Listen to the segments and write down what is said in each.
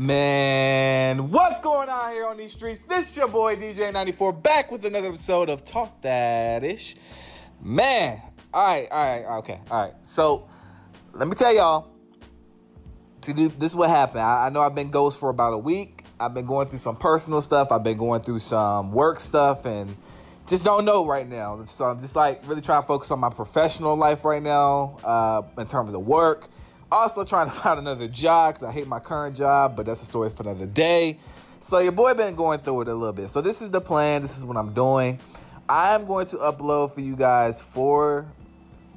Man, what's going on here on these streets? This is your boy DJ94 back with another episode of Talk That Ish. Man, all right, all right, okay, all right. So let me tell y'all. This is what happened. I, I know I've been ghost for about a week. I've been going through some personal stuff. I've been going through some work stuff, and just don't know right now. So I'm just like really trying to focus on my professional life right now uh, in terms of work also trying to find another job because I hate my current job, but that's a story for another day. So your boy been going through it a little bit. So this is the plan. This is what I'm doing. I'm going to upload for you guys four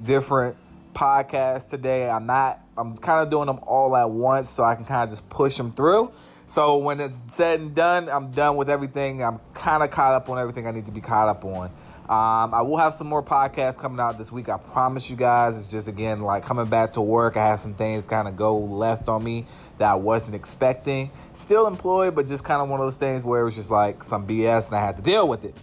different podcasts today. I'm not. I'm kind of doing them all at once so I can kind of just push them through. So when it's said and done, I'm done with everything. I'm kind of caught up on everything I need to be caught up on. Um, I will have some more podcasts coming out this week. I promise you guys. It's just again like coming back to work. I had some things kind of go left on me that I wasn't expecting. Still employed, but just kind of one of those things where it was just like some BS, and I had to deal with it.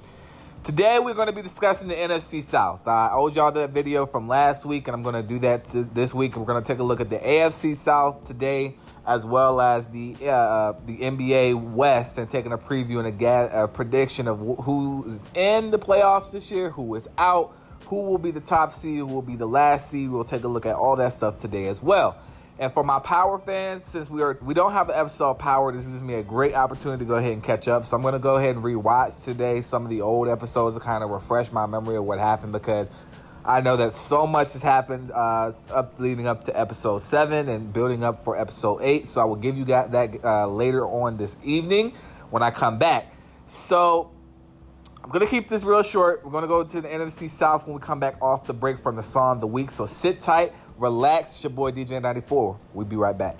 Today we're going to be discussing the NFC South. I owed y'all that video from last week, and I'm going to do that this week. We're going to take a look at the AFC South today as well as the uh, the NBA West and taking a preview and a, ga- a prediction of wh- who's in the playoffs this year, who is out, who will be the top seed, who will be the last seed. We'll take a look at all that stuff today as well. And for my Power fans, since we are we don't have an episode Power, this gives me a great opportunity to go ahead and catch up. So I'm going to go ahead and rewatch today some of the old episodes to kind of refresh my memory of what happened because I know that so much has happened uh, up leading up to episode seven and building up for episode eight. So I will give you that uh, later on this evening when I come back. So I'm gonna keep this real short. We're gonna go to the NFC South when we come back off the break from the song of the week. So sit tight, relax. It's your boy DJ 94. We'll be right back.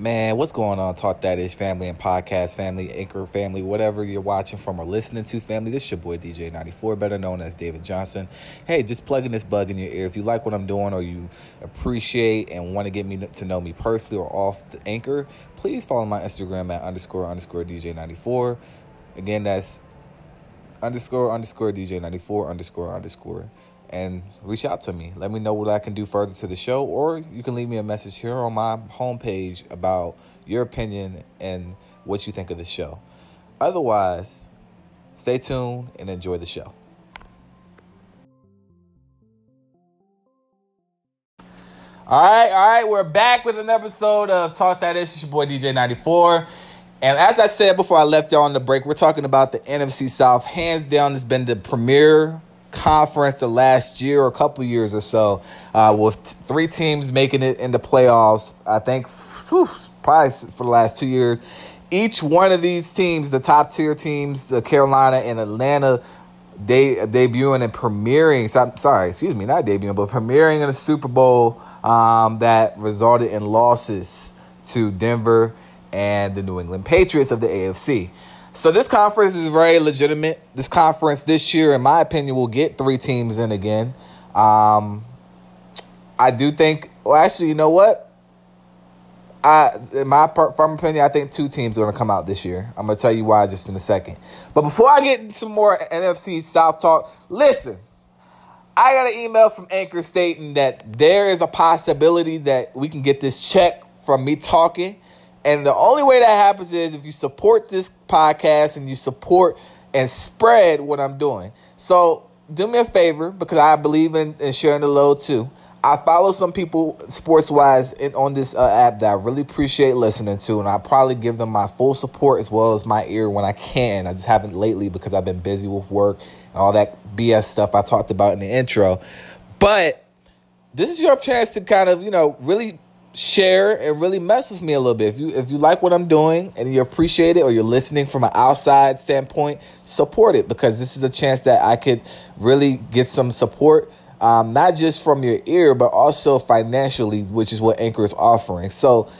Man, what's going on? Talk That Ish family and podcast family, Anchor family, whatever you're watching from or listening to, family. This is your boy DJ94, better known as David Johnson. Hey, just plugging this bug in your ear. If you like what I'm doing or you appreciate and want to get me to know me personally or off the Anchor, please follow my Instagram at underscore underscore DJ94. Again, that's underscore underscore DJ94 underscore underscore and reach out to me. Let me know what I can do further to the show, or you can leave me a message here on my homepage about your opinion and what you think of the show. Otherwise, stay tuned and enjoy the show. All right, all right, we're back with an episode of Talk That Ish. It's your boy DJ94. And as I said before I left y'all on the break, we're talking about the NFC South. Hands down, it's been the premier conference the last year or a couple years or so, uh, with three teams making it in the playoffs. I think whew, probably for the last two years. Each one of these teams, the top tier teams, the Carolina and Atlanta, de- debuting and premiering. So, sorry, excuse me, not debuting, but premiering in a Super Bowl um, that resulted in losses to Denver and the New England Patriots of the AFC. So this conference is very legitimate. This conference this year, in my opinion, will get three teams in again. Um, I do think. Well, actually, you know what? I, in my firm opinion, I think two teams are going to come out this year. I'm going to tell you why just in a second. But before I get some more NFC South talk, listen. I got an email from Anchor stating that there is a possibility that we can get this check from me talking and the only way that happens is if you support this podcast and you support and spread what I'm doing. So do me a favor because I believe in, in sharing the load too. I follow some people sports wise on this uh, app that I really appreciate listening to, and I probably give them my full support as well as my ear when I can. I just haven't lately because I've been busy with work and all that BS stuff I talked about in the intro. But this is your chance to kind of, you know, really share and really mess with me a little bit. If you if you like what I'm doing and you appreciate it or you're listening from an outside standpoint, support it because this is a chance that I could really get some support. Um, not just from your ear, but also financially, which is what Anchor is offering. So,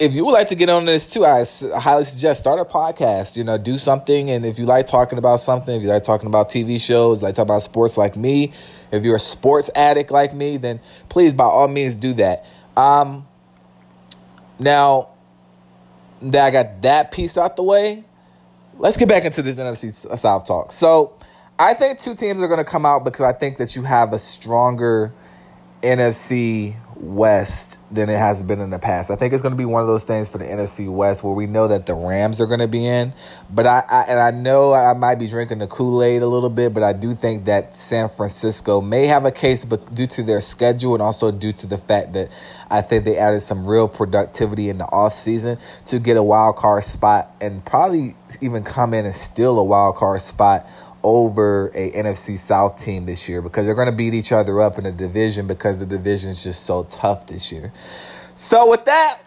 if you would like to get on this too, I highly suggest start a podcast. You know, do something, and if you like talking about something, if you like talking about TV shows, like talking about sports, like me, if you're a sports addict like me, then please, by all means, do that. Um, now that I got that piece out the way, let's get back into this NFC South talk. So I think two teams are going to come out because I think that you have a stronger NFC West than it has been in the past. I think it's going to be one of those things for the NFC West where we know that the Rams are going to be in, but I, I and I know I might be drinking the Kool Aid a little bit, but I do think that San Francisco may have a case, but due to their schedule and also due to the fact that I think they added some real productivity in the offseason to get a wild card spot and probably even come in and steal a wild card spot over a NFC South team this year because they're going to beat each other up in the division because the division is just so tough this year. So with that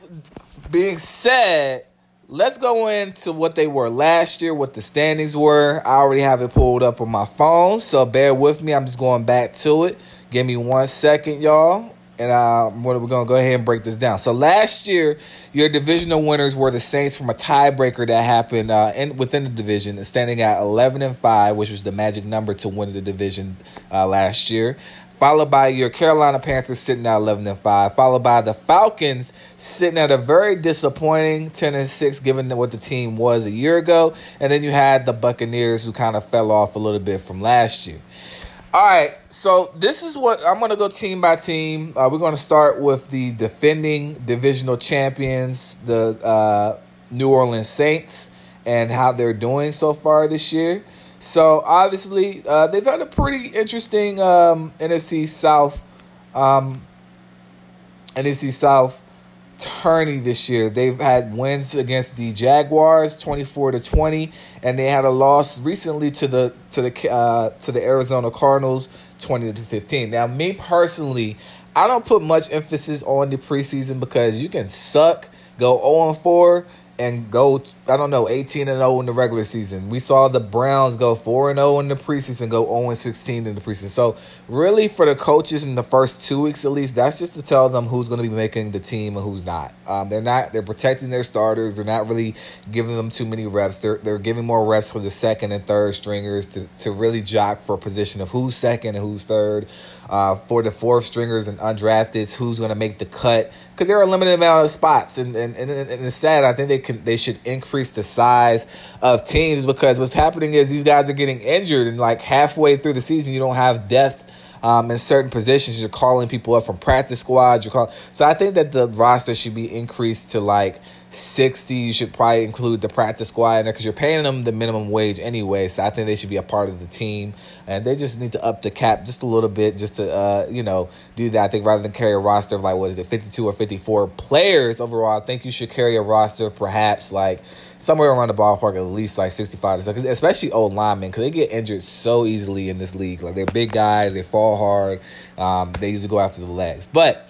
being said, let's go into what they were last year, what the standings were. I already have it pulled up on my phone, so bear with me. I'm just going back to it. Give me one second, y'all and uh, we're going to go ahead and break this down. So last year, your divisional winners were the Saints from a tiebreaker that happened uh, in, within the division, standing at 11 and 5, which was the magic number to win the division uh, last year. Followed by your Carolina Panthers sitting at 11 and 5, followed by the Falcons sitting at a very disappointing 10 and 6, given what the team was a year ago. And then you had the Buccaneers, who kind of fell off a little bit from last year. All right, so this is what I'm going to go team by team. Uh, we're going to start with the defending divisional champions, the uh, New Orleans Saints, and how they're doing so far this year. So obviously, uh, they've had a pretty interesting um, NFC South, um, NFC South tourney this year. They've had wins against the Jaguars, twenty four to twenty, and they had a loss recently to the to the uh, to the Arizona Cardinals, twenty to fifteen. Now, me personally, I don't put much emphasis on the preseason because you can suck, go zero and four, and go I don't know 18 and 0 in the regular season. We saw the Browns go 4 and 0 in the preseason, go 0 and 16 in the preseason. So really for the coaches in the first 2 weeks at least, that's just to tell them who's going to be making the team and who's not. Um, they're not they're protecting their starters. They're not really giving them too many reps. They're they're giving more reps for the second and third stringers to to really jock for a position of who's second and who's third. Uh, for the fourth stringers and undrafteds, who's going to make the cut because there are a limited amount of spots and, and, and, and it's sad. I think they can they should increase the size of teams because what's happening is these guys are getting injured and like halfway through the season you don't have depth um, in certain positions. You're calling people up from practice squads. You're calling, so I think that the roster should be increased to like 60. You should probably include the practice squad in there because you're paying them the minimum wage anyway. So I think they should be a part of the team. And they just need to up the cap just a little bit just to, uh, you know, do that. I think rather than carry a roster of like, what is it, 52 or 54 players overall, I think you should carry a roster perhaps like somewhere around the ballpark at least like 65 to 70, especially old linemen because they get injured so easily in this league. Like they're big guys, they fall hard, um, they usually go after the legs. But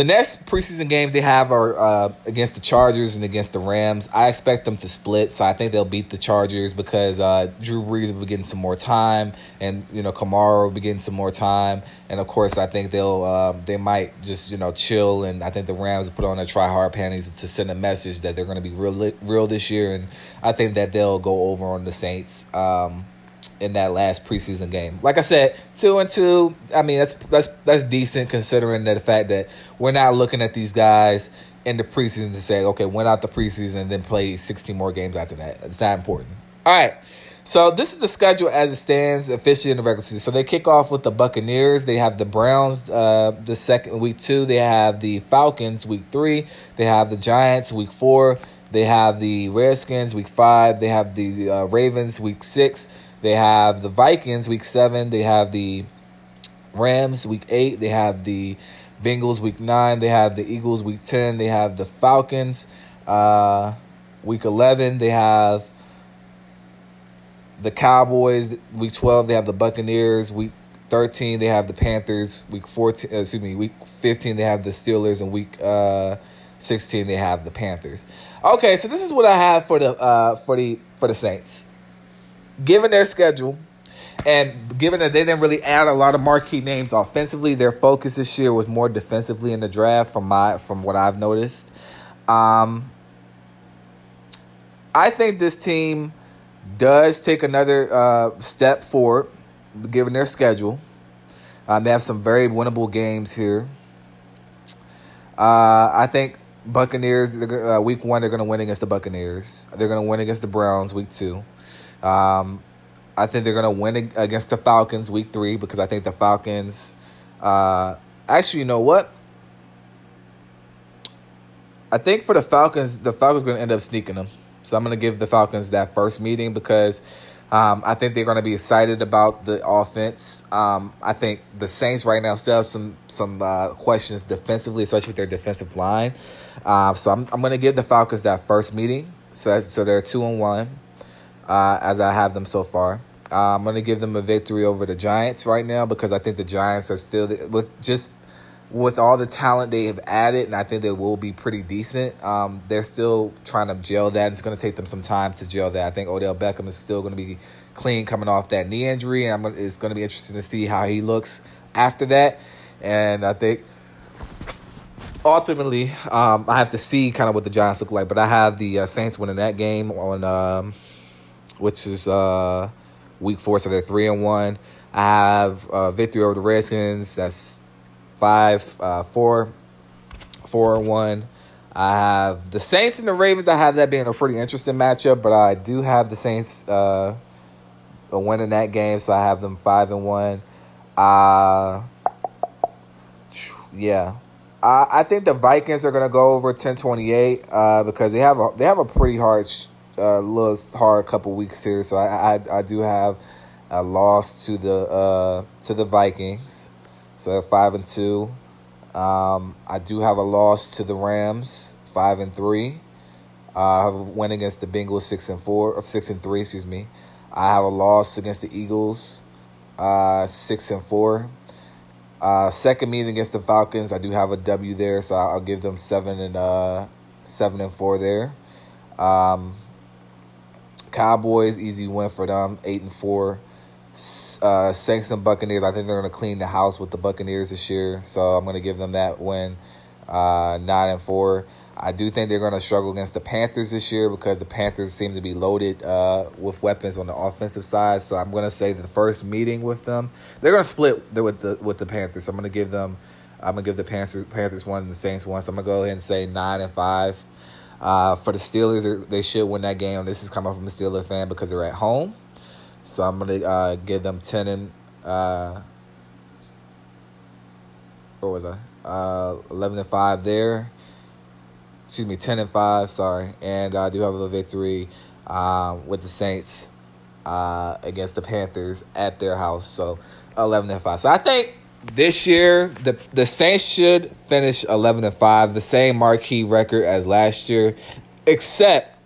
the next preseason games they have are uh, against the Chargers and against the Rams. I expect them to split, so I think they'll beat the Chargers because uh, Drew Brees will be getting some more time, and you know Kamara will be getting some more time, and of course I think they'll uh, they might just you know chill, and I think the Rams put on their try hard panties to send a message that they're going to be real real this year, and I think that they'll go over on the Saints. Um, in that last preseason game. Like I said, two and two. I mean, that's that's that's decent considering the fact that we're not looking at these guys in the preseason to say, okay, went out the preseason and then play 16 more games after that. It's that important. All right. So this is the schedule as it stands officially in the regular season. So they kick off with the Buccaneers. They have the Browns uh, the second week two. They have the Falcons week three. They have the Giants week four. They have the Redskins week five. They have the uh, Ravens week six. They have the Vikings week seven. They have the Rams week eight. They have the Bengals week nine. They have the Eagles week ten. They have the Falcons uh, week eleven. They have the Cowboys week twelve. They have the Buccaneers week thirteen. They have the Panthers week fourteen. Uh, excuse me, week fifteen. They have the Steelers and week uh, sixteen. They have the Panthers. Okay, so this is what I have for the uh, for the for the Saints given their schedule and given that they didn't really add a lot of marquee names offensively, their focus this year was more defensively in the draft from my from what I've noticed. Um, I think this team does take another uh, step forward given their schedule. Um, they have some very winnable games here. Uh, I think Buccaneers uh, week one they're going to win against the Buccaneers. They're going to win against the Browns week two. Um, I think they're going to win against the Falcons week three because I think the Falcons uh, actually, you know what? I think for the Falcons, the Falcons going to end up sneaking them. So I'm going to give the Falcons that first meeting because um, I think they're going to be excited about the offense. Um, I think the Saints right now still have some some uh, questions defensively, especially with their defensive line. Uh, so I'm I'm going to give the Falcons that first meeting. So so they're two and one, uh, as I have them so far. Uh, I'm going to give them a victory over the Giants right now because I think the Giants are still with just with all the talent they have added, and I think they will be pretty decent. Um, they're still trying to gel that. It's going to take them some time to gel that. I think Odell Beckham is still going to be clean coming off that knee injury, and I'm, it's going to be interesting to see how he looks after that. And I think ultimately, um, I have to see kind of what the Giants look like. But I have the uh, Saints winning that game on, um, which is uh, week four, so they're three and one. I have uh, victory over the Redskins. That's five, uh, four, four and one. I have the Saints and the Ravens. I have that being a pretty interesting matchup, but I do have the Saints uh, winning that game, so I have them five and one. Uh, yeah, I, I think the Vikings are gonna go over ten twenty eight uh, because they have a they have a pretty hard uh, little hard couple weeks here. So I, I I do have a loss to the uh, to the Vikings. So five and two. Um, I do have a loss to the Rams, five and three. Uh, I have a win against the Bengals, six and four, or six and three, excuse me. I have a loss against the Eagles, uh, six and four. Uh, second meeting against the Falcons, I do have a W there, so I'll give them seven and uh, seven and four there. Um, Cowboys, easy win for them, eight and four uh, Saints and Buccaneers. I think they're going to clean the house with the Buccaneers this year, so I'm going to give them that win, uh, nine and four. I do think they're going to struggle against the Panthers this year because the Panthers seem to be loaded uh, with weapons on the offensive side. So I'm going to say the first meeting with them, they're going to split with the with the Panthers. So I'm going to give them, I'm going to give the Panthers Panthers one and the Saints one. So I'm going to go ahead and say nine and five. Uh, for the Steelers, they should win that game. This is coming from a Steeler fan because they're at home. So I'm gonna uh, give them ten and uh, what was I? Uh, eleven and five there. Excuse me, ten and five. Sorry, and I do have a victory um, with the Saints uh, against the Panthers at their house. So eleven and five. So I think this year the the Saints should finish eleven and five, the same marquee record as last year, except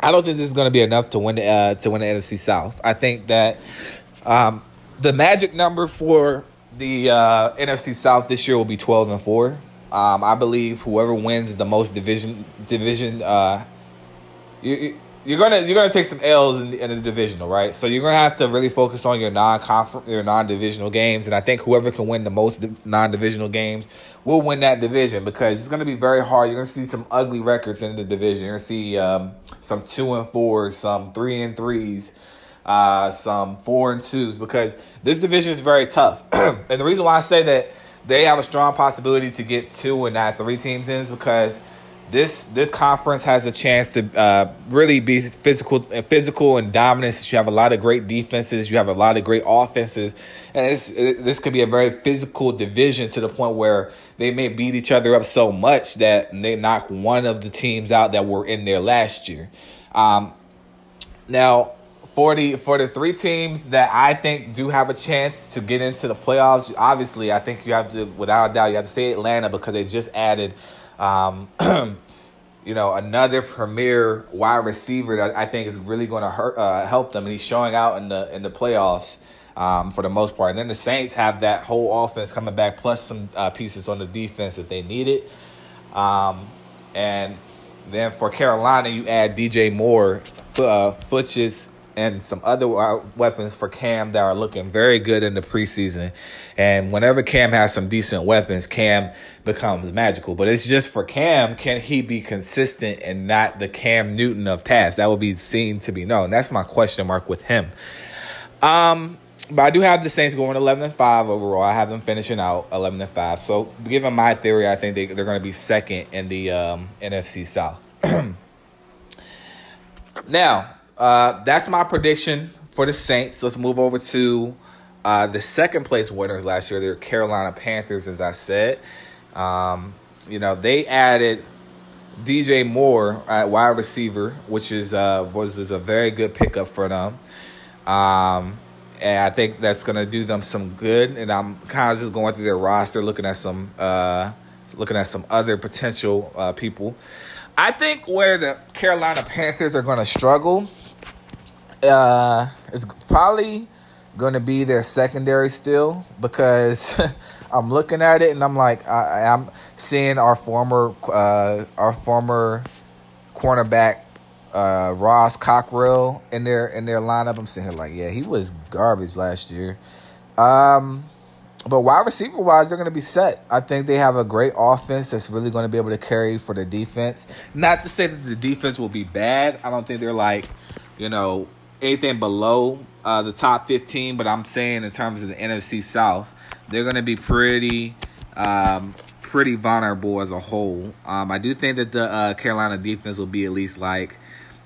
I don't think this is going to be enough to win uh, to win the NFC South. I think that um, the magic number for the uh, NFC South this year will be twelve and four. Um, I believe whoever wins the most division division, uh, you, you're gonna you're gonna take some L's in the, in the divisional, right? So you're gonna have to really focus on your non your non divisional games, and I think whoever can win the most non divisional games will win that division because it's gonna be very hard. You're gonna see some ugly records in the division. You're gonna see um, some two and fours, some three and threes, uh, some four and twos because this division is very tough. and the reason why I say that they have a strong possibility to get two and not three teams in is because this this conference has a chance to uh, really be physical, physical and dominant. You have a lot of great defenses. You have a lot of great offenses, and this this could be a very physical division to the point where they may beat each other up so much that they knock one of the teams out that were in there last year. Um, now, for the for the three teams that I think do have a chance to get into the playoffs, obviously, I think you have to, without a doubt, you have to say Atlanta because they just added um, you know, another premier wide receiver that I think is really going to hurt, uh, help them, and he's showing out in the in the playoffs um, for the most part. And then the Saints have that whole offense coming back, plus some uh, pieces on the defense that they needed. Um, and then for Carolina, you add DJ Moore, uh, Funchess, and some other weapons for Cam that are looking very good in the preseason. And whenever Cam has some decent weapons, Cam becomes magical. But it's just for Cam, can he be consistent and not the Cam Newton of past? That will be seen to be known. That's my question mark with him. Um, but I do have the Saints going 11 and 5 overall. I have them finishing out 11 and 5. So, given my theory, I think they, they're going to be second in the um, NFC South. now, uh, that's my prediction for the Saints. Let's move over to Uh, the second place winners last year, they're Carolina Panthers, as I said. Um, you know, they added DJ Moore at wide receiver, which is uh, was, is a very good pickup for them. Um, and I think that's going to do them some good. And I'm kind of just going through their roster, looking at some uh, looking at some other potential uh, people. I think where the Carolina Panthers are going to struggle uh, is probably going to be their secondary still because I'm looking at it and I'm like I, am seeing our former uh, our former cornerback uh, Ross Cockrell in their in their lineup. I'm sitting here like, yeah, he was garbage last year. Um, but wide receiver wise, they're going to be set. I think they have a great offense that's really going to be able to carry for the defense. Not to say that the defense will be bad. I don't think they're like, you know, anything below uh, the top 15. But I'm saying in terms of the NFC South, they're going to be pretty, um, pretty vulnerable as a whole. Um, I do think that the uh, Carolina defense will be at least like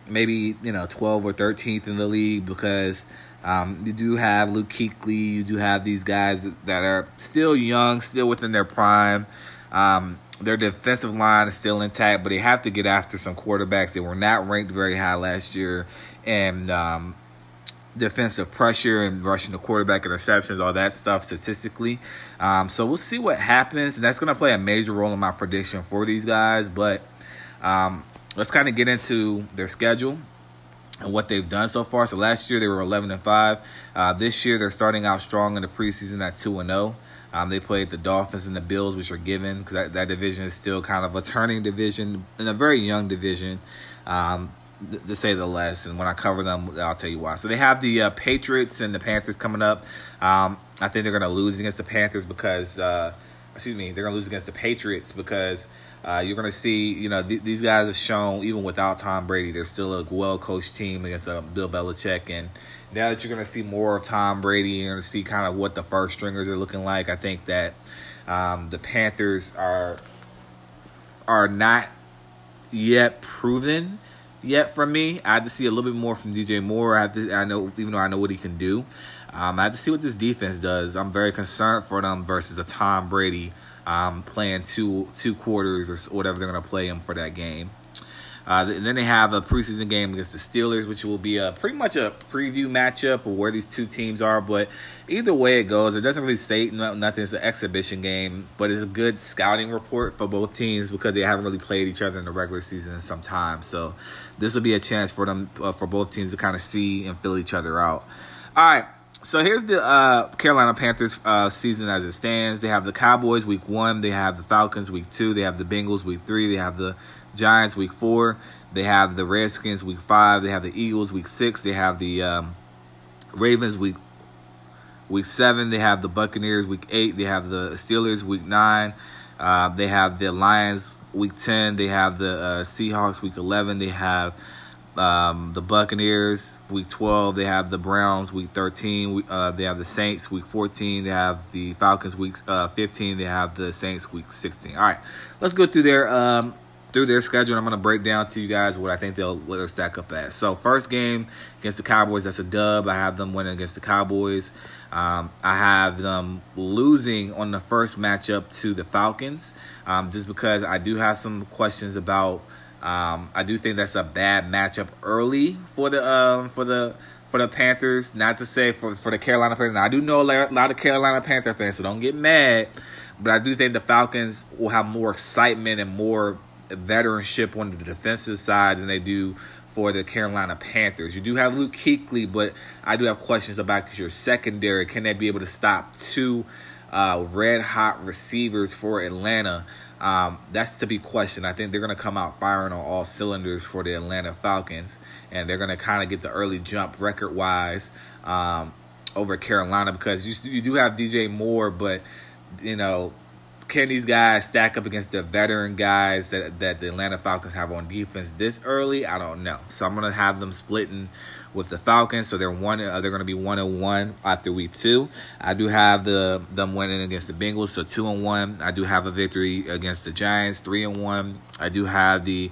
maybe you know 12 or 13th in the league because um, you do have Luke Kuechly, you do have these guys that are still young, still within their prime. Um, their defensive line is still intact, but they have to get after some quarterbacks. They were not ranked very high last year, and um, defensive pressure and rushing the quarterback interceptions, all that stuff statistically. Um, so we'll see what happens, and that's going to play a major role in my prediction for these guys. But um, let's kind of get into their schedule and what they've done so far. So last year they were 11 and 5. Uh, this year they're starting out strong in the preseason at 2 and 0. Um, they played the Dolphins and the Bills, which are given because that, that division is still kind of a turning division and a very young division, um, to say the less. And when I cover them, I'll tell you why. So they have the uh, Patriots and the Panthers coming up. Um, I think they're going to lose against the Panthers because, uh, excuse me, they're going to lose against the Patriots because uh, you're going to see, you know, th- these guys have shown, even without Tom Brady, they're still a well coached team against uh, Bill Belichick. And now that you're going to see more of Tom Brady, you're going to see kind of what the first stringers are looking like. I think that um, the Panthers are are not yet proven yet for me. I have to see a little bit more from DJ Moore. I have to, I know, even though I know what he can do, um, I have to see what this defense does. I'm very concerned for them versus a Tom Brady um, playing two two quarters or whatever they're going to play him for that game. Uh, and then they have a preseason game against the Steelers, which will be a pretty much a preview matchup of where these two teams are. But either way it goes, it doesn't really state nothing. It's an exhibition game, but it's a good scouting report for both teams because they haven't really played each other in the regular season in some time. So this will be a chance for them uh, for both teams to kind of see and fill each other out. All right, so here's the uh, Carolina Panthers uh, season as it stands. They have the Cowboys week one. They have the Falcons week two. They have the Bengals week three. They have the Giants week four. They have the Redskins week five. They have the Eagles week six. They have the um, Ravens week week seven. They have the Buccaneers week eight. They have the Steelers week nine. Uh, they have the Lions week ten. They have the uh, Seahawks week eleven. They have um, the Buccaneers week 12. They have the Browns week 13. Uh, they have the Saints week 14. They have the Falcons week uh, 15. They have the Saints week 16. All right, let's go through their um, through their schedule. I'm going to break down to you guys what I think they'll, they'll stack up as. So first game against the Cowboys, that's a dub. I have them winning against the Cowboys. Um, I have them losing on the first matchup to the Falcons, um, just because I do have some questions about. Um, I do think that's a bad matchup early for the um, for the for the Panthers. Not to say for for the Carolina Panthers. Now, I do know a lot of Carolina Panther fans, so don't get mad. But I do think the Falcons will have more excitement and more veteranship on the defensive side than they do for the Carolina Panthers. You do have Luke Kuechly, but I do have questions about your secondary. Can they be able to stop two uh, red hot receivers for Atlanta? Um, that's to be questioned. I think they're going to come out firing on all cylinders for the Atlanta Falcons, and they're going to kind of get the early jump record wise um, over Carolina because you, you do have DJ Moore, but you know can these guys stack up against the veteran guys that, that the Atlanta Falcons have on defense this early? I don't know. So I'm gonna have them splitting with the Falcons. So they're one. Uh, they're gonna be one and one after week two. I do have the them winning against the Bengals, so two and one. I do have a victory against the Giants, three and one. I do have the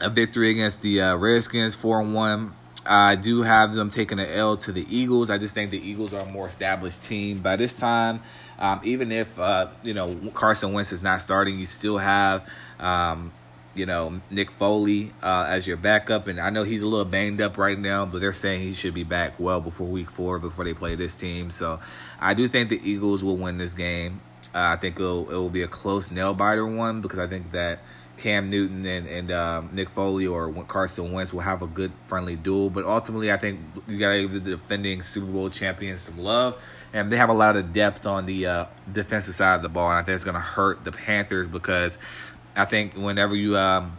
a victory against the uh, Redskins, four and one. I do have them taking an L to the Eagles. I just think the Eagles are a more established team by this time. Um, even if uh, you know Carson Wentz is not starting, you still have um, you know Nick Foley uh, as your backup, and I know he's a little banged up right now, but they're saying he should be back well before Week Four before they play this team. So I do think the Eagles will win this game. Uh, I think it'll, it will be a close nail biter one because I think that Cam Newton and, and um, Nick Foley or Carson Wentz will have a good friendly duel. But ultimately, I think you got to give the defending Super Bowl champions some love. And they have a lot of depth on the uh, defensive side of the ball. And I think it's going to hurt the Panthers because I think whenever you. Um,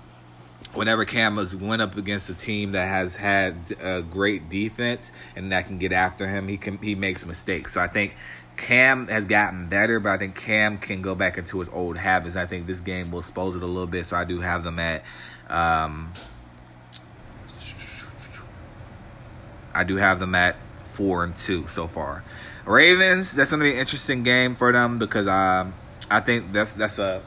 whenever Cam has went up against a team that has had a great defense and that can get after him, he can he makes mistakes. So I think Cam has gotten better, but I think Cam can go back into his old habits. I think this game will expose it a little bit, so I do have them at. Um, I do have them at four and two so far. Ravens, that's going to be an interesting game for them because um, I think that's that's a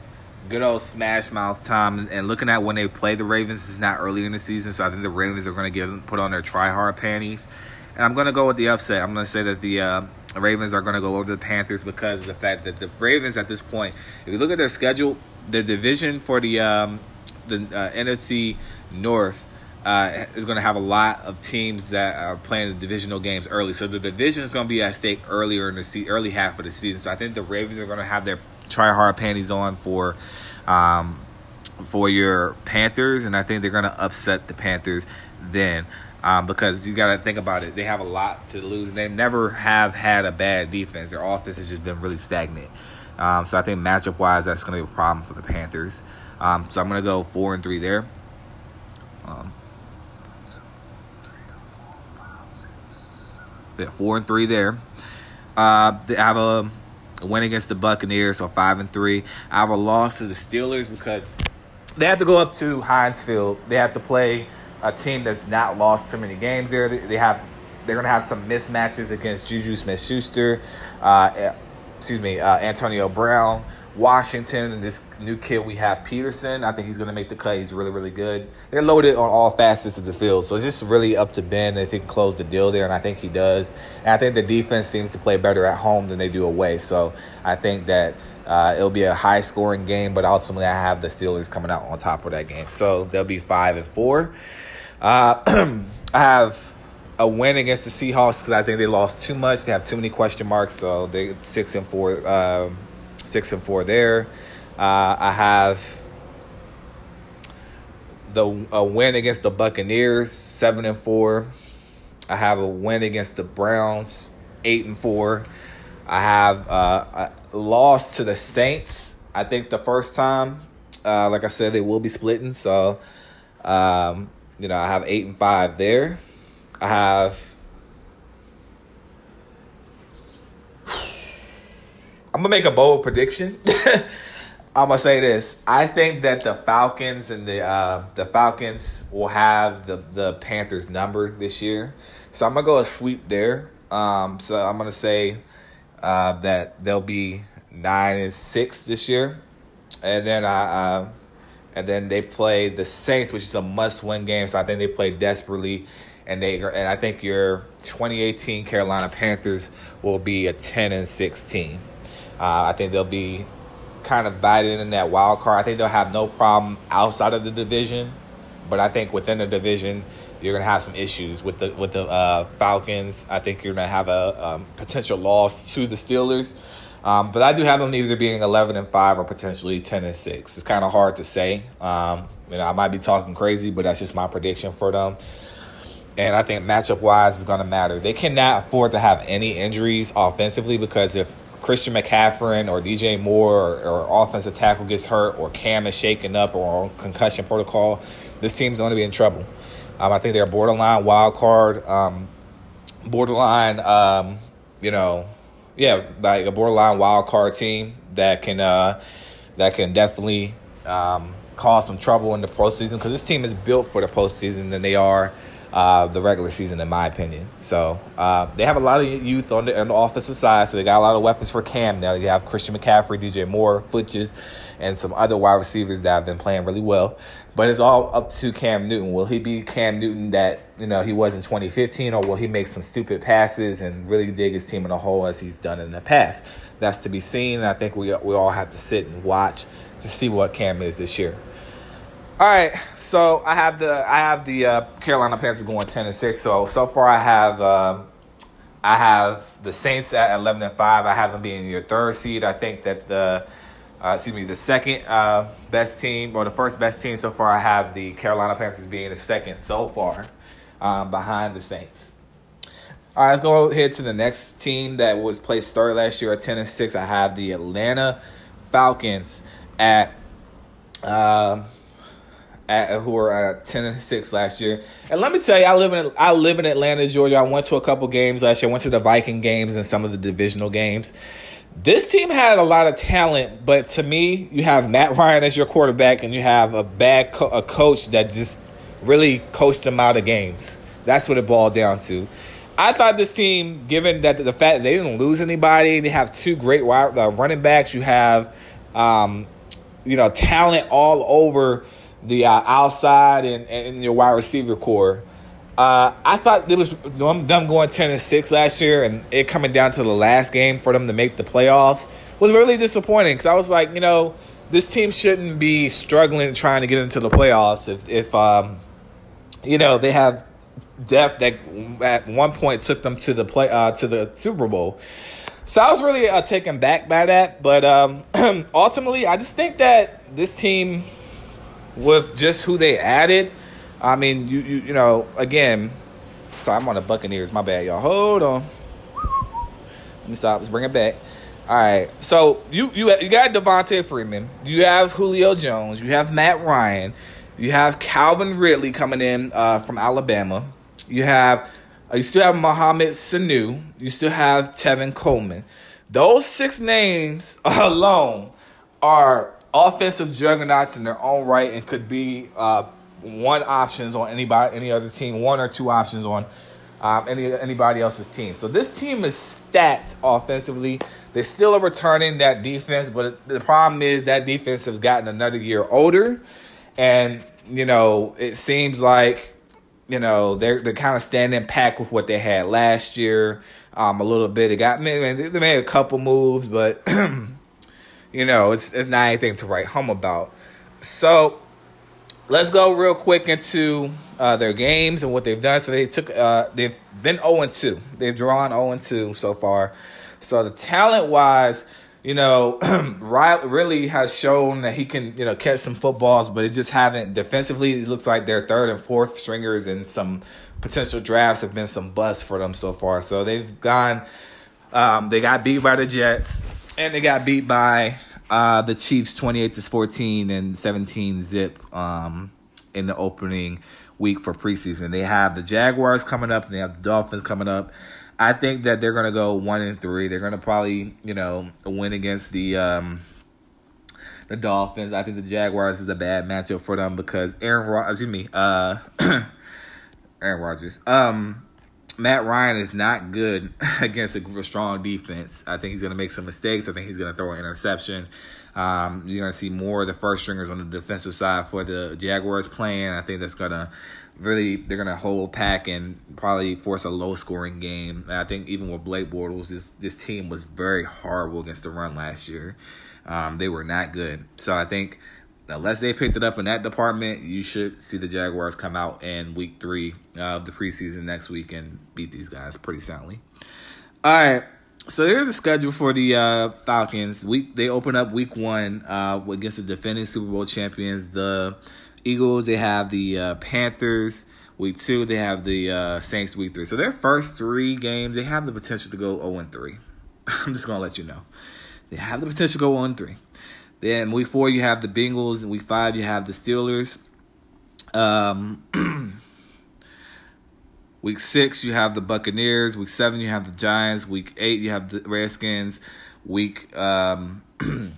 good old smash mouth time. And looking at when they play the Ravens is not early in the season, so I think the Ravens are going to give put on their try hard panties. And I'm going to go with the upset. I'm going to say that the uh, Ravens are going to go over the Panthers because of the fact that the Ravens at this point, if you look at their schedule, the division for the um, the uh, NFC North uh, is going to have a lot of teams that are playing the divisional games early. So the division is going to be at stake earlier in the se- early half of the season. So I think the Ravens are going to have their try hard panties on for. Um, for your Panthers, and I think they're going to upset the Panthers then um, because you got to think about it. They have a lot to lose. They never have had a bad defense. Their offense has just been really stagnant. Um, so I think matchup wise, that's going to be a problem for the Panthers. Um, so I'm going to go four and three there. Yeah, four and three there. Uh, they have a win against the Buccaneers, so five and three. I have a loss to the Steelers because they have to go up to Heinz Field. They have to play a team that's not lost too many games there. They have they're to have some mismatches against Juju Smith-Schuster, uh, eh, excuse me, uh, Antonio Brown, Washington, and this new kid we have Peterson. I think he's going to make the cut. He's really really good. They're loaded on all facets of the field, so it's just really up to Ben if he can close the deal there, and I think he does. And I think the defense seems to play better at home than they do away. So I think that. Uh, it'll be a high scoring game, but ultimately I have the Steelers coming out on top of that game. So they'll be five and four. Uh, I have a win against the Seahawks because I think they lost too much. They have too many question marks, so they six and four, uh, six and four there. Uh, I have the a win against the Buccaneers, seven and four. I have a win against the Browns, eight and four. I have uh, a loss to the Saints. I think the first time, uh, like I said, they will be splitting. So um, you know, I have eight and five there. I have. I'm gonna make a bold prediction. I'm gonna say this. I think that the Falcons and the uh, the Falcons will have the the Panthers number this year. So I'm gonna go a sweep there. Um, so I'm gonna say uh, that they'll be nine and six this year, and then I uh, and then they play the Saints, which is a must-win game. So I think they play desperately, and they and I think your 2018 Carolina Panthers will be a 10 and 16. Uh, I think they'll be kind of biting in that wild card. I think they'll have no problem outside of the division, but I think within the division you're gonna have some issues with the with the uh, Falcons. I think you're gonna have a um, potential loss to the Steelers. Um, but I do have them either being 11 and 5 or potentially 10 and 6. It's kind of hard to say. Um, you know, I might be talking crazy, but that's just my prediction for them. And I think matchup wise is going to matter. They cannot afford to have any injuries offensively because if Christian McCaffrey or DJ Moore or, or offensive tackle gets hurt or Cam is shaken up or on concussion protocol, this team's going to be in trouble. Um, I think they're borderline wild card, um, borderline, um, you know, yeah, like a borderline wild card team that can uh, that can definitely um, cause some trouble in the postseason because this team is built for the postseason. Than they are uh, the regular season, in my opinion. So uh, they have a lot of youth on the, on the offensive side, so they got a lot of weapons for Cam now. They have Christian McCaffrey, DJ Moore, Funchess, and some other wide receivers that have been playing really well. But it's all up to Cam Newton. Will he be Cam Newton that you know he was in 2015, or will he make some stupid passes and really dig his team in a hole as he's done in the past? That's to be seen. I think we we all have to sit and watch to see what Cam is this year. All right, so I have the I have the uh, Carolina Panthers going ten and six. So so far I have uh, I have the Saints at eleven and five. I have them being your third seed. I think that the uh, excuse me the second uh, best team or the first best team so far. I have the Carolina Panthers being the second so far um, behind the Saints. All right, let's go ahead to the next team that was placed third last year at ten and six. I have the Atlanta Falcons at. At, who were at ten and six last year. And let me tell you, I live in I live in Atlanta, Georgia. I went to a couple games last year. I went to the Viking games and some of the divisional games. This team had a lot of talent, but to me, you have Matt Ryan as your quarterback, and you have a bad co- a coach that just really coached them out of games. That's what it boiled down to. I thought this team, given that the fact that they didn't lose anybody, they have two great wide, uh, running backs. You have, um, you know, talent all over the uh, outside and, and your wide receiver core. Uh, I thought it was them going ten and six last year, and it coming down to the last game for them to make the playoffs was really disappointing. Because I was like, you know, this team shouldn't be struggling trying to get into the playoffs if, if um, you know, they have depth that at one point took them to the play uh, to the Super Bowl. So I was really uh, taken back by that, but um, ultimately, I just think that this team with just who they added. I mean, you you you know, again, so I'm on the Buccaneers. My bad, y'all. Hold on. Let me stop. Let's bring it back. All right. So you you you got Devonta Freeman. You have Julio Jones. You have Matt Ryan. You have Calvin Ridley coming in uh, from Alabama. You have uh, you still have Mohamed Sanu. You still have Tevin Coleman. Those six names alone are offensive juggernauts in their own right and could be uh, one options on anybody any other team, one or two options on um, any anybody else's team. So this team is stacked offensively. They still are returning that defense, but the problem is that defense has gotten another year older, and you know it seems like you know they're they're kind of standing pack with what they had last year. Um, a little bit. They got they made a couple moves, but you know, it's it's not anything to write home about. So let's go real quick into uh, their games and what they've done. So they took uh, they've been 0 2. They've drawn 0 2 so far. So the talent wise, you know, really has shown that he can, you know, catch some footballs, but it just haven't defensively. It looks like their third and fourth stringers and some potential drafts have been some busts for them so far. So they've gone, um, they got beat by the Jets and they got beat by uh, the Chiefs 28 to 14 and 17 zip um, in the opening week for preseason. They have the Jaguars coming up and they have the Dolphins coming up. I think that they're going to go 1 and 3. They're going to probably, you know, win against the um, the Dolphins. I think the Jaguars is a bad matchup for them because Aaron excuse me, uh Aaron Rodgers. Um Matt Ryan is not good against a strong defense. I think he's going to make some mistakes. I think he's going to throw an interception. Um, you're going to see more of the first stringers on the defensive side for the Jaguars playing. I think that's going to really they're going to hold pack and probably force a low scoring game. And I think even with Blake Bortles, this this team was very horrible against the run last year. Um, they were not good. So I think unless they picked it up in that department, you should see the Jaguars come out in week three of the preseason next week and beat these guys pretty soundly. All right. So there's a schedule for the uh, Falcons. Week they open up week one uh, against the defending Super Bowl champions, the Eagles. They have the uh, Panthers. Week two, they have the uh, Saints. Week three. So their first three games, they have the potential to go zero and three. I'm just gonna let you know. They have the potential to go one three. Then week four you have the Bengals, and week five you have the Steelers. Um, week six you have the Buccaneers. Week seven you have the Giants. Week eight you have the Redskins. Week um,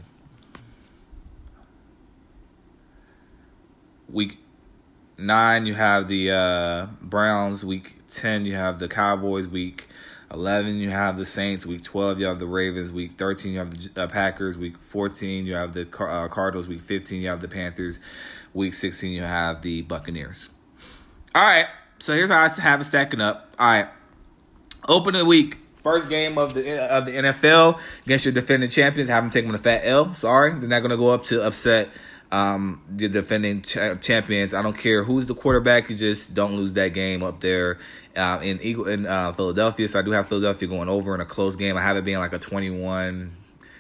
week nine, you have the uh, Browns. Week ten, you have the Cowboys. Week eleven, you have the Saints. Week twelve, you have the Ravens. Week thirteen, you have the uh, Packers. Week fourteen, you have the uh, Cardinals. Week fifteen, you have the Panthers. Week sixteen, you have the Buccaneers. All right, so here's how I have it stacking up. All right, open the week. First game of the of the NFL against your defending champions. I haven't taken a fat L. Sorry, they're not going to go up to upset um, the defending ch- champions. I don't care who's the quarterback. You just don't lose that game up there uh, in Eagle in uh, Philadelphia. So I do have Philadelphia going over in a close game. I have it being like a 21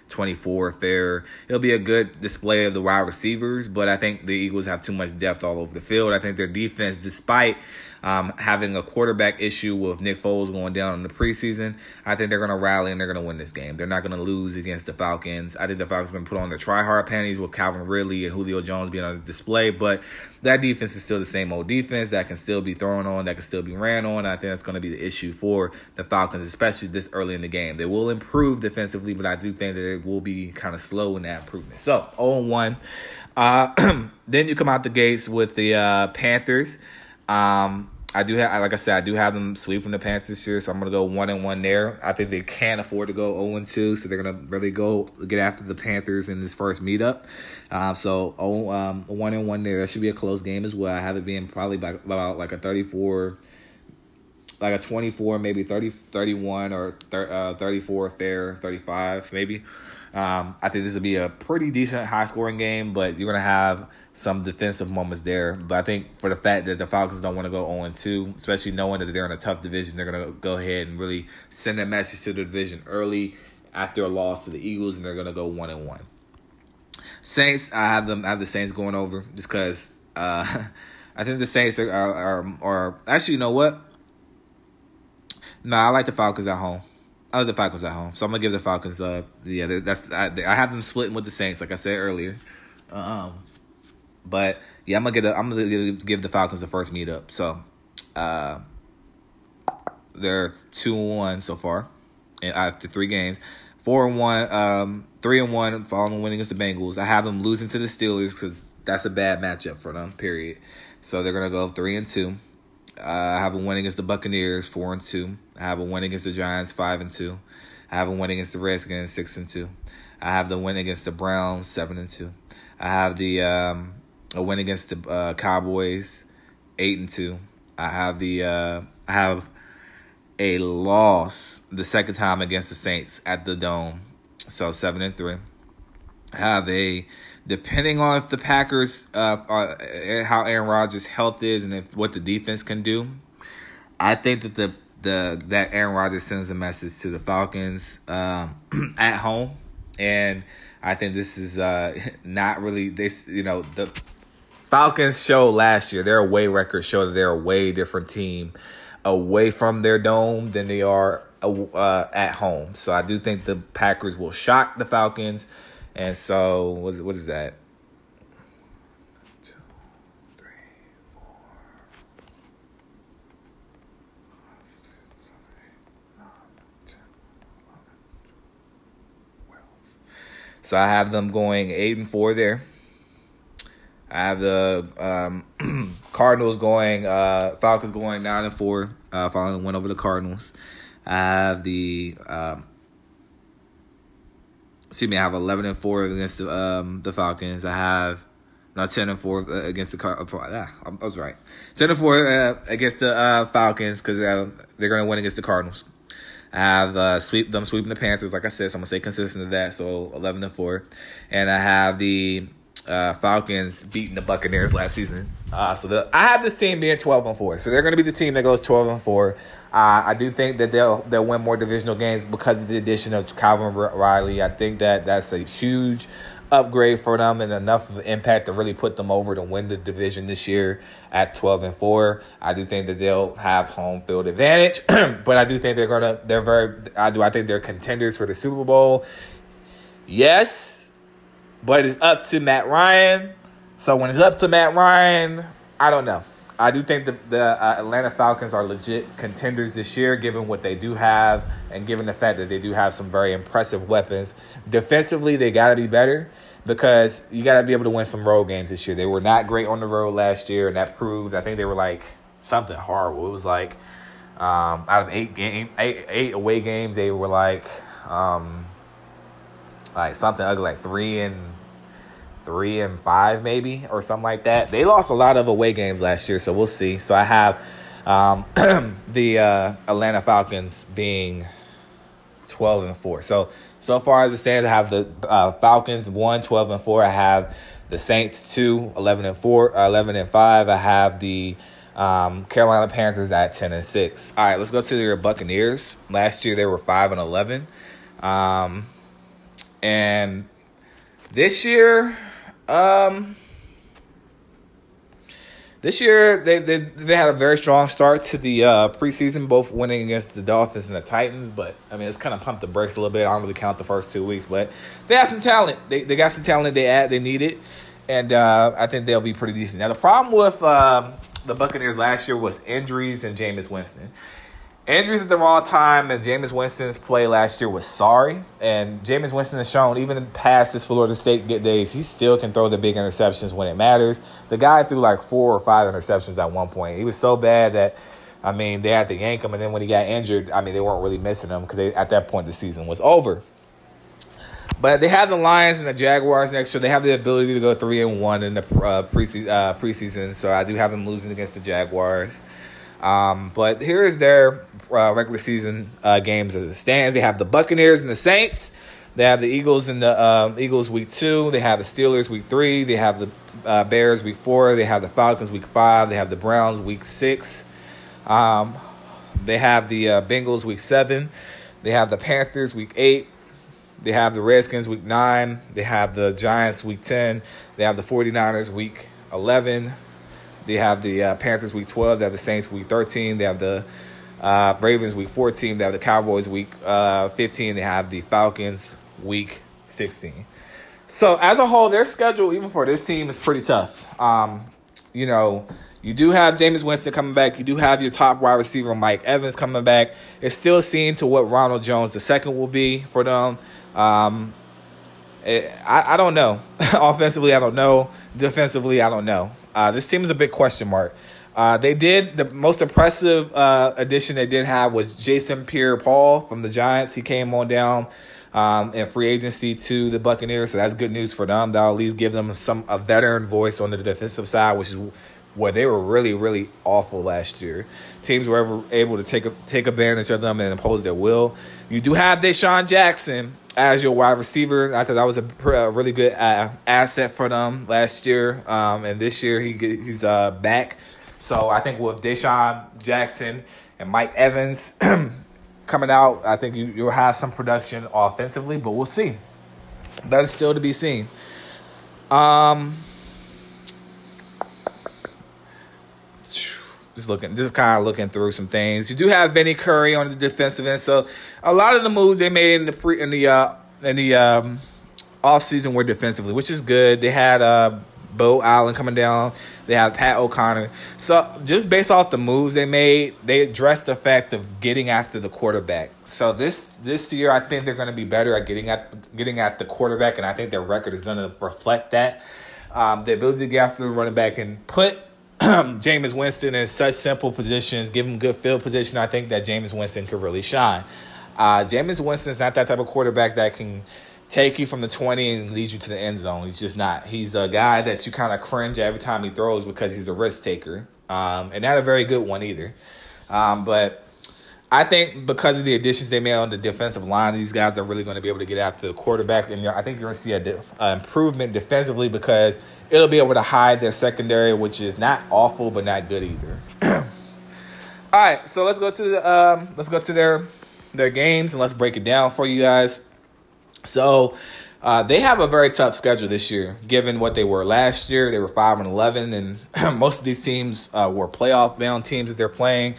24 affair. It'll be a good display of the wide receivers, but I think the Eagles have too much depth all over the field. I think their defense, despite um, having a quarterback issue with Nick Foles going down in the preseason, I think they're going to rally and they're going to win this game. They're not going to lose against the Falcons. I think the Falcons are going to put on their try hard panties with Calvin Ridley and Julio Jones being on display, but that defense is still the same old defense that can still be thrown on, that can still be ran on. I think that's going to be the issue for the Falcons, especially this early in the game. They will improve defensively, but I do think that it will be kind of slow in that improvement. So, 0 1. Uh, then you come out the gates with the uh, Panthers. Um, I do have, like I said, I do have them sweeping the Panthers here, so I'm gonna go one and one there. I think they can't afford to go zero oh and two, so they're gonna really go get after the Panthers in this first meetup. Um, so oh, um, one and one there. That should be a close game as well. I have it being probably by, about like a 34, like a 24, maybe 30, 31 or thir- uh, 34 fair, 35 maybe. Um, I think this will be a pretty decent high scoring game, but you're going to have some defensive moments there. But I think for the fact that the Falcons don't want to go 0 2, especially knowing that they're in a tough division, they're going to go ahead and really send a message to the division early after a loss to the Eagles, and they're going to go 1 and 1. Saints, I have them. I have the Saints going over just because uh, I think the Saints are, are, are actually. You know what? No, I like the Falcons at home. Like the Falcons at home, so I'm gonna give the Falcons. Uh, yeah, that's I, I have them splitting with the Saints, like I said earlier. Um, but yeah, I'm gonna get. A, I'm gonna give the Falcons the first meetup. So, uh, they're two and one so far, and after three games. Four and one, um, three and one following winning against the Bengals. I have them losing to the Steelers because that's a bad matchup for them. Period. So they're gonna go three and two. I have a win against the Buccaneers, four and two. I have a win against the Giants, five and two. I have a win against the Redskins, six and two. I have the win against the Browns, seven and two. I have the um, a win against the uh, Cowboys, eight and two. I have the uh, I have a loss the second time against the Saints at the Dome, so seven and three. I have a depending on if the Packers uh, are, uh, how Aaron Rodgers' health is and if what the defense can do. I think that the the that Aaron Rodgers sends a message to the Falcons um, at home, and I think this is uh, not really this. You know, the Falcons show last year, their away record showed that they're a way different team away from their dome than they are uh, at home. So I do think the Packers will shock the Falcons, and so what is, what is that? So I have them going eight and four there. I have the um, Cardinals going, uh, Falcons going nine and four, uh, following the win over the Cardinals. I have the, um, excuse me, I have eleven and four against the um, the Falcons. I have not ten and four uh, against the Car. Uh, I was right. Ten and four uh, against the uh, Falcons because uh, they're going to win against the Cardinals. I have uh, sweep them sweeping the Panthers, like I said, so I'm gonna stay consistent to that. So eleven and four, and I have the uh, Falcons beating the Buccaneers last season. Uh, so the, I have this team being twelve and four, so they're gonna be the team that goes twelve and four. Uh, I do think that they'll they'll win more divisional games because of the addition of Calvin Ridley. I think that that's a huge upgrade for them and enough of an impact to really put them over to win the division this year at 12 and 4. I do think that they'll have home field advantage, but I do think they're going to they're very I do I think they're contenders for the Super Bowl. Yes, but it's up to Matt Ryan. So when it's up to Matt Ryan, I don't know. I do think the, the uh, Atlanta Falcons are legit contenders this year, given what they do have, and given the fact that they do have some very impressive weapons. Defensively, they got to be better because you got to be able to win some road games this year. They were not great on the road last year, and that proved. I think they were like something horrible. It was like um, out of eight game eight, eight away games, they were like um, like something ugly, like three and three and five maybe or something like that. They lost a lot of away games last year, so we'll see. So I have um, the uh, Atlanta Falcons being twelve and four. So so far as it stands, I have the uh, Falcons 1, 12 and 4. I have the Saints 2, 11 and 4, uh, 11 and 5. I have the um, Carolina Panthers at 10 and 6. All right, let's go to your Buccaneers. Last year they were 5 and 11. Um, and this year, um, this year, they, they they had a very strong start to the uh, preseason, both winning against the Dolphins and the Titans. But I mean, it's kind of pumped the brakes a little bit. I don't really count the first two weeks, but they have some talent. They they got some talent. They add they need it, and uh, I think they'll be pretty decent. Now the problem with um, the Buccaneers last year was injuries and Jameis Winston. Injuries at the wrong time, and Jameis Winston's play last year was sorry. And Jameis Winston has shown, even past his Florida State days, he still can throw the big interceptions when it matters. The guy threw like four or five interceptions at one point. He was so bad that, I mean, they had to yank him. And then when he got injured, I mean, they weren't really missing him because at that point the season was over. But they have the Lions and the Jaguars next year. They have the ability to go three and one in the uh, preseason, uh, preseason. So I do have them losing against the Jaguars. Um, but here is their uh, regular season uh, games as it stands. They have the Buccaneers and the Saints. They have the Eagles and the um, Eagles week two. They have the Steelers week three. They have the uh, Bears week four. They have the Falcons week five. They have the Browns week six. Um, they have the uh, Bengals week seven. They have the Panthers week eight. They have the Redskins week nine. They have the Giants week 10. They have the 49ers week 11. They have the uh, Panthers week 12. They have the Saints week 13. They have the uh, Ravens week 14. They have the Cowboys week uh, 15. They have the Falcons week 16. So as a whole, their schedule, even for this team, is pretty tough. Um, you know, you do have Jameis Winston coming back. You do have your top wide receiver, Mike Evans, coming back. It's still seen to what Ronald Jones the second will be for them. Um, it, I, I don't know. Offensively, I don't know. Defensively, I don't know. Uh, this team is a big question mark. Uh, they did the most impressive uh, addition they did have was Jason Pierre-Paul from the Giants. He came on down um, in free agency to the Buccaneers, so that's good news for them. That'll at least give them some a veteran voice on the defensive side, which is where they were really, really awful last year. Teams were ever able to take a, take advantage of them and impose their will. You do have DeSean Jackson as your wide receiver. I thought that was a, a really good uh, asset for them last year, um, and this year he he's uh, back. So I think with DeSean Jackson and Mike Evans coming out, I think you, you'll have some production offensively, but we'll see. That is still to be seen. Um, just looking, just kind of looking through some things. You do have Vinny Curry on the defensive end, so a lot of the moves they made in the pre in the uh, in the um, off season were defensively, which is good. They had uh, Beau Allen coming down. They have Pat O'Connor. So just based off the moves they made, they addressed the fact of getting after the quarterback. So this this year, I think they're going to be better at getting at getting at the quarterback, and I think their record is going to reflect that. Um, the ability to get after the running back and put Jameis Winston in such simple positions, give him good field position, I think that Jameis Winston could really shine. Uh, Jameis Winston's not that type of quarterback that can take you from the 20 and lead you to the end zone. He's just not. He's a guy that you kind of cringe every time he throws because he's a risk taker. Um, and not a very good one either. Um, but I think because of the additions they made on the defensive line, these guys are really going to be able to get after the quarterback, and I think you're going to see an improvement defensively because it'll be able to hide their secondary, which is not awful but not good either. All right, so let's go to the, um, let's go to their their games and let's break it down for you guys. So. Uh, they have a very tough schedule this year, given what they were last year. They were five and eleven, and most of these teams uh, were playoff bound teams that they're playing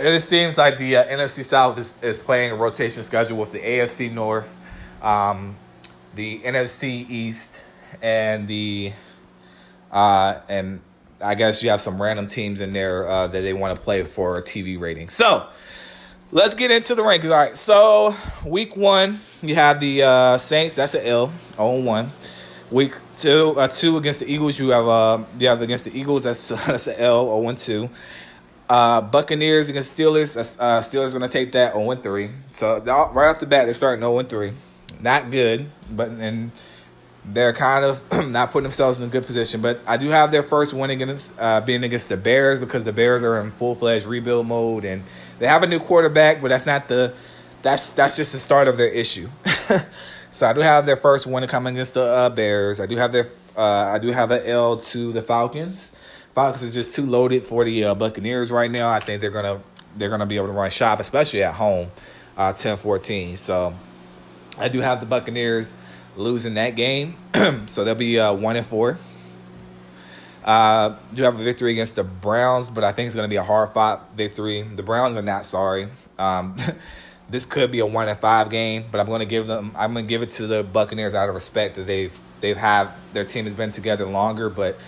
it seems like the uh, NFC South is, is playing a rotation schedule with the AFC North, um, the NFC East, and the uh, and I guess you have some random teams in there uh, that they want to play for a TV rating. So let's get into the rankings. All right, so week one you have the uh, Saints. That's an L, 0 1. Week two, uh, two against the Eagles. You have uh, you have against the Eagles. That's that's an L. 0 2. Uh, Buccaneers against Steelers. Uh, Steelers going to take that 0 3. So right off the bat, they're starting 0 3. Not good, but and they're kind of not putting themselves in a good position. But I do have their first win against uh, being against the Bears because the Bears are in full fledged rebuild mode and they have a new quarterback, but that's not the that's that's just the start of their issue. so I do have their first win coming against the uh, Bears. I do have their uh, I do have an L to the Falcons. Falcons is just too loaded for the uh, Buccaneers right now. I think they're gonna they're gonna be able to run shop, especially at home, uh, 10-14. So I do have the Buccaneers losing that game, so they'll be uh, one and four. Uh, do have a victory against the Browns, but I think it's going to be a hard fought victory. The Browns are not sorry. Um, this could be a one and five game, but I'm going to give them. I'm going to give it to the Buccaneers out of respect that they've they've had their team has been together longer, but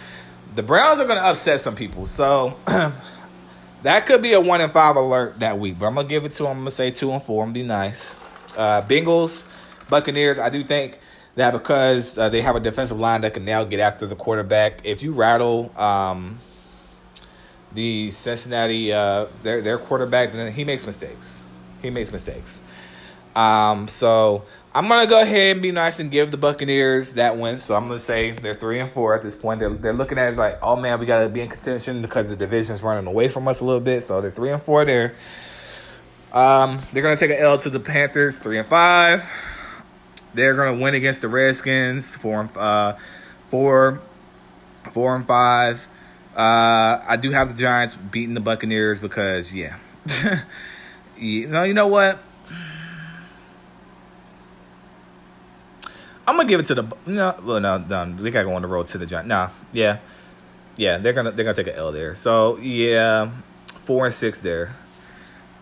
the Browns are going to upset some people. So that could be a one and five alert that week. But I'm going to give it to them. I'm going to say two and four. I'm going to be nice. Uh, Bengals, Buccaneers. I do think that because uh, they have a defensive line that can now get after the quarterback. If you rattle um, the Cincinnati uh, their their quarterback, then he makes mistakes. He makes mistakes. Um, so I'm gonna go ahead and be nice and give the Buccaneers that win. So I'm gonna say they're three and four at this point. They're they're looking at it like, oh man, we gotta be in contention because the division's running away from us a little bit. So they're three and four there. Um, they're gonna take an L to the Panthers, three and five. They're gonna win against the Redskins, four and uh, four, four and five. Uh, I do have the Giants beating the Buccaneers because yeah, you know, you know what I'm gonna give it to the no. Well, no, no, they gotta go on the road to the Giants. Nah, yeah, yeah, they're gonna they're gonna take an L there. So yeah, four and six there.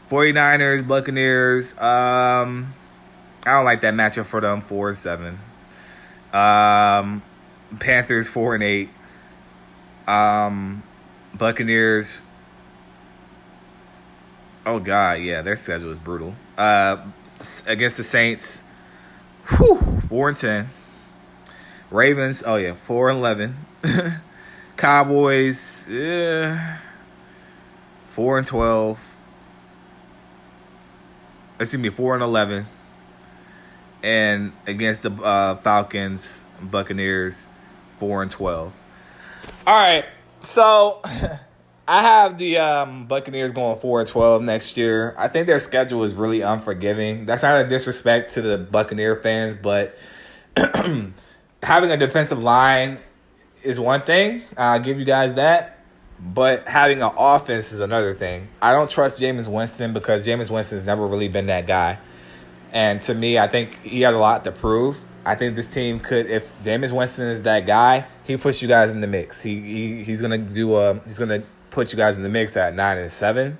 49ers, Buccaneers. Um, I don't like that matchup for them. Four and seven. Um, Panthers four and eight. Um, Buccaneers. Oh God, yeah, their schedule is brutal. Uh, against the Saints. Whew, four and ten. Ravens, oh yeah, four and eleven. Cowboys, yeah, four and twelve. Excuse me, four and eleven. And against the uh, Falcons, Buccaneers, four and twelve. All right, so I have the um, Buccaneers going four and twelve next year. I think their schedule is really unforgiving. That's not a disrespect to the Buccaneer fans, but having a defensive line is one thing. I'll give you guys that. But having an offense is another thing. I don't trust Jameis Winston because Jameis Winston's never really been that guy. And to me, I think he has a lot to prove. I think this team could, if Jameis Winston is that guy, he puts you guys in the mix. He, he he's gonna do a he's gonna put you guys in the mix at nine and seven.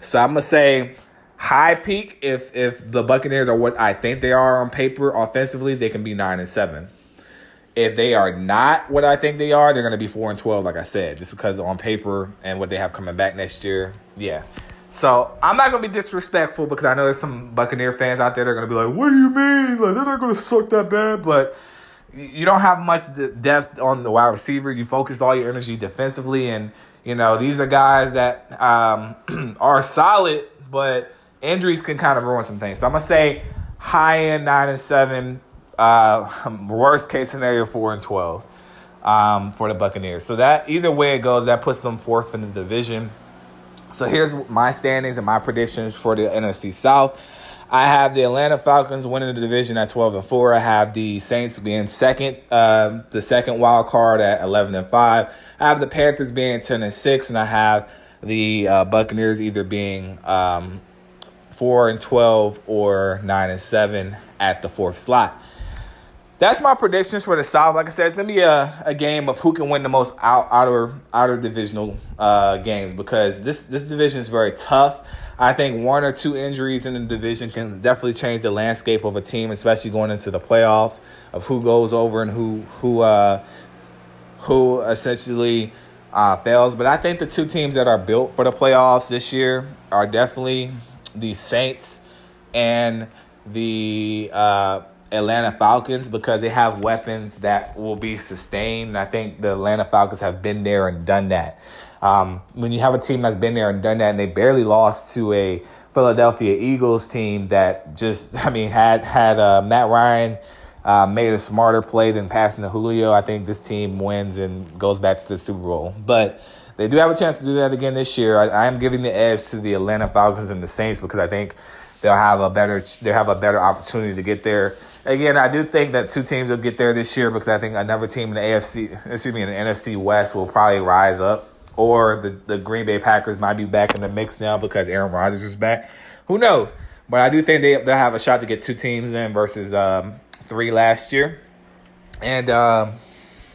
So I'm gonna say high peak if if the Buccaneers are what I think they are on paper offensively, they can be nine and seven. If they are not what I think they are, they're gonna be four and twelve, like I said, just because on paper and what they have coming back next year. Yeah. So I'm not gonna be disrespectful because I know there's some Buccaneer fans out there that are gonna be like, "What do you mean? Like they're not gonna suck that bad?" But you don't have much depth on the wide receiver. You focus all your energy defensively, and you know, these are guys that um, are solid, but injuries can kind of ruin some things. So I'm gonna say high end nine and seven. Uh, worst case scenario four and twelve um, for the Buccaneers. So that either way it goes, that puts them fourth in the division. So here's my standings and my predictions for the NFC South. I have the Atlanta Falcons winning the division at 12 and 4. I have the Saints being second, uh, the second wild card at 11 and 5. I have the Panthers being 10 and 6, and I have the uh, Buccaneers either being um, 4 and 12 or 9 and 7 at the fourth slot. That's my predictions for the South. Like I said, it's gonna be a, a game of who can win the most out, outer outer divisional uh, games because this this division is very tough. I think one or two injuries in the division can definitely change the landscape of a team, especially going into the playoffs of who goes over and who who uh, who essentially uh, fails. But I think the two teams that are built for the playoffs this year are definitely the Saints and the uh, Atlanta Falcons because they have weapons that will be sustained. I think the Atlanta Falcons have been there and done that. Um, when you have a team that's been there and done that, and they barely lost to a Philadelphia Eagles team that just, I mean, had had uh, Matt Ryan uh, made a smarter play than passing to Julio, I think this team wins and goes back to the Super Bowl. But they do have a chance to do that again this year. I, I am giving the edge to the Atlanta Falcons and the Saints because I think they'll have a better they'll have a better opportunity to get there. Again, I do think that two teams will get there this year because I think another team in the AFC, excuse me, in the NFC West will probably rise up, or the the Green Bay Packers might be back in the mix now because Aaron Rodgers is back. Who knows? But I do think they they'll have a shot to get two teams in versus um, three last year, and um,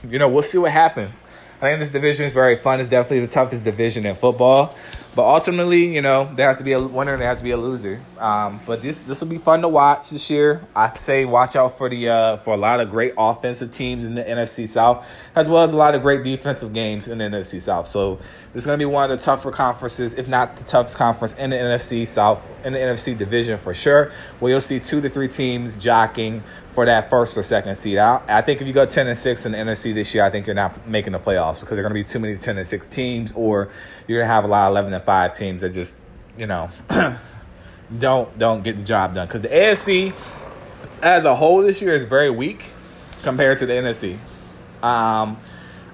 you know we'll see what happens. I think this division is very fun. It's definitely the toughest division in football. But ultimately, you know, there has to be a winner and there has to be a loser. Um, but this this will be fun to watch this year. I'd say watch out for the uh, for a lot of great offensive teams in the NFC South, as well as a lot of great defensive games in the NFC South. So this is going to be one of the tougher conferences, if not the toughest conference in the NFC South, in the NFC division for sure. Where you'll see two to three teams jockeying for that first or second seed. I, I think if you go ten and six in the NFC this year, I think you're not making the playoffs because there are going to be too many ten and six teams, or you're to have a lot of eleven and five teams that just, you know, don't don't get the job done. Because the AFC as a whole this year is very weak compared to the NFC. Um,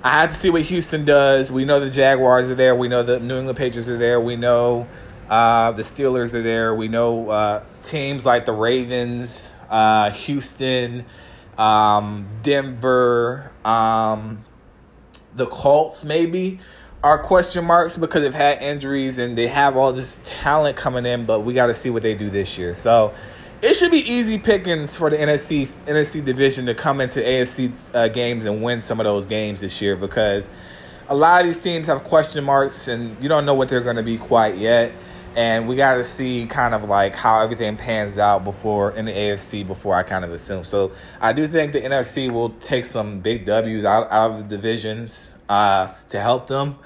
I have to see what Houston does. We know the Jaguars are there. We know the New England Patriots are there. We know uh, the Steelers are there. We know uh, teams like the Ravens, uh, Houston, um, Denver, um, the Colts, maybe are question marks because they've had injuries and they have all this talent coming in, but we got to see what they do this year. So it should be easy pickings for the NFC NFC division to come into AFC uh, games and win some of those games this year because a lot of these teams have question marks and you don't know what they're going to be quite yet. And we got to see kind of like how everything pans out before in the AFC before I kind of assume. So I do think the NFC will take some big W's out, out of the divisions uh, to help them.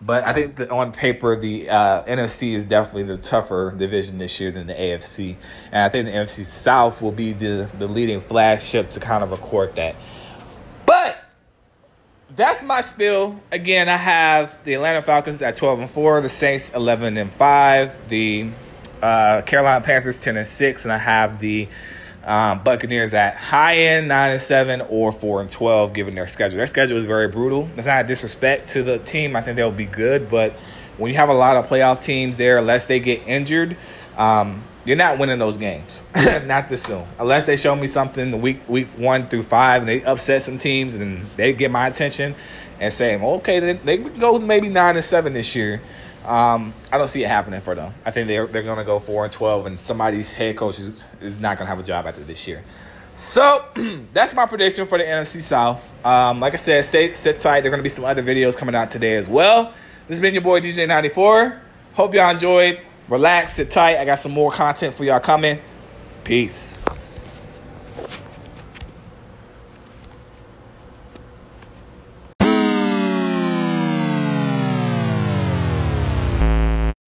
But I think that on paper, the uh, NFC is definitely the tougher division this year than the AFC. And I think the NFC South will be the, the leading flagship to kind of record that. But that's my spill. Again, I have the Atlanta Falcons at 12 and 4, the Saints 11 and 5, the uh, Carolina Panthers 10 and 6, and I have the um, Buccaneers at high end nine and seven or four and twelve, given their schedule. Their schedule is very brutal. It's not a disrespect to the team. I think they'll be good, but when you have a lot of playoff teams there, unless they get injured, um, you're not winning those games. not this soon, unless they show me something the week week one through five, and they upset some teams and they get my attention and say, okay, they, they go maybe nine and seven this year. Um, I don't see it happening for them. I think they're they're gonna go four and twelve, and somebody's head coach is, is not gonna have a job after this year. So that's my prediction for the NFC South. Um, like I said, stay sit tight. There are gonna be some other videos coming out today as well. This has been your boy DJ ninety four. Hope y'all enjoyed. Relax, sit tight. I got some more content for y'all coming. Peace.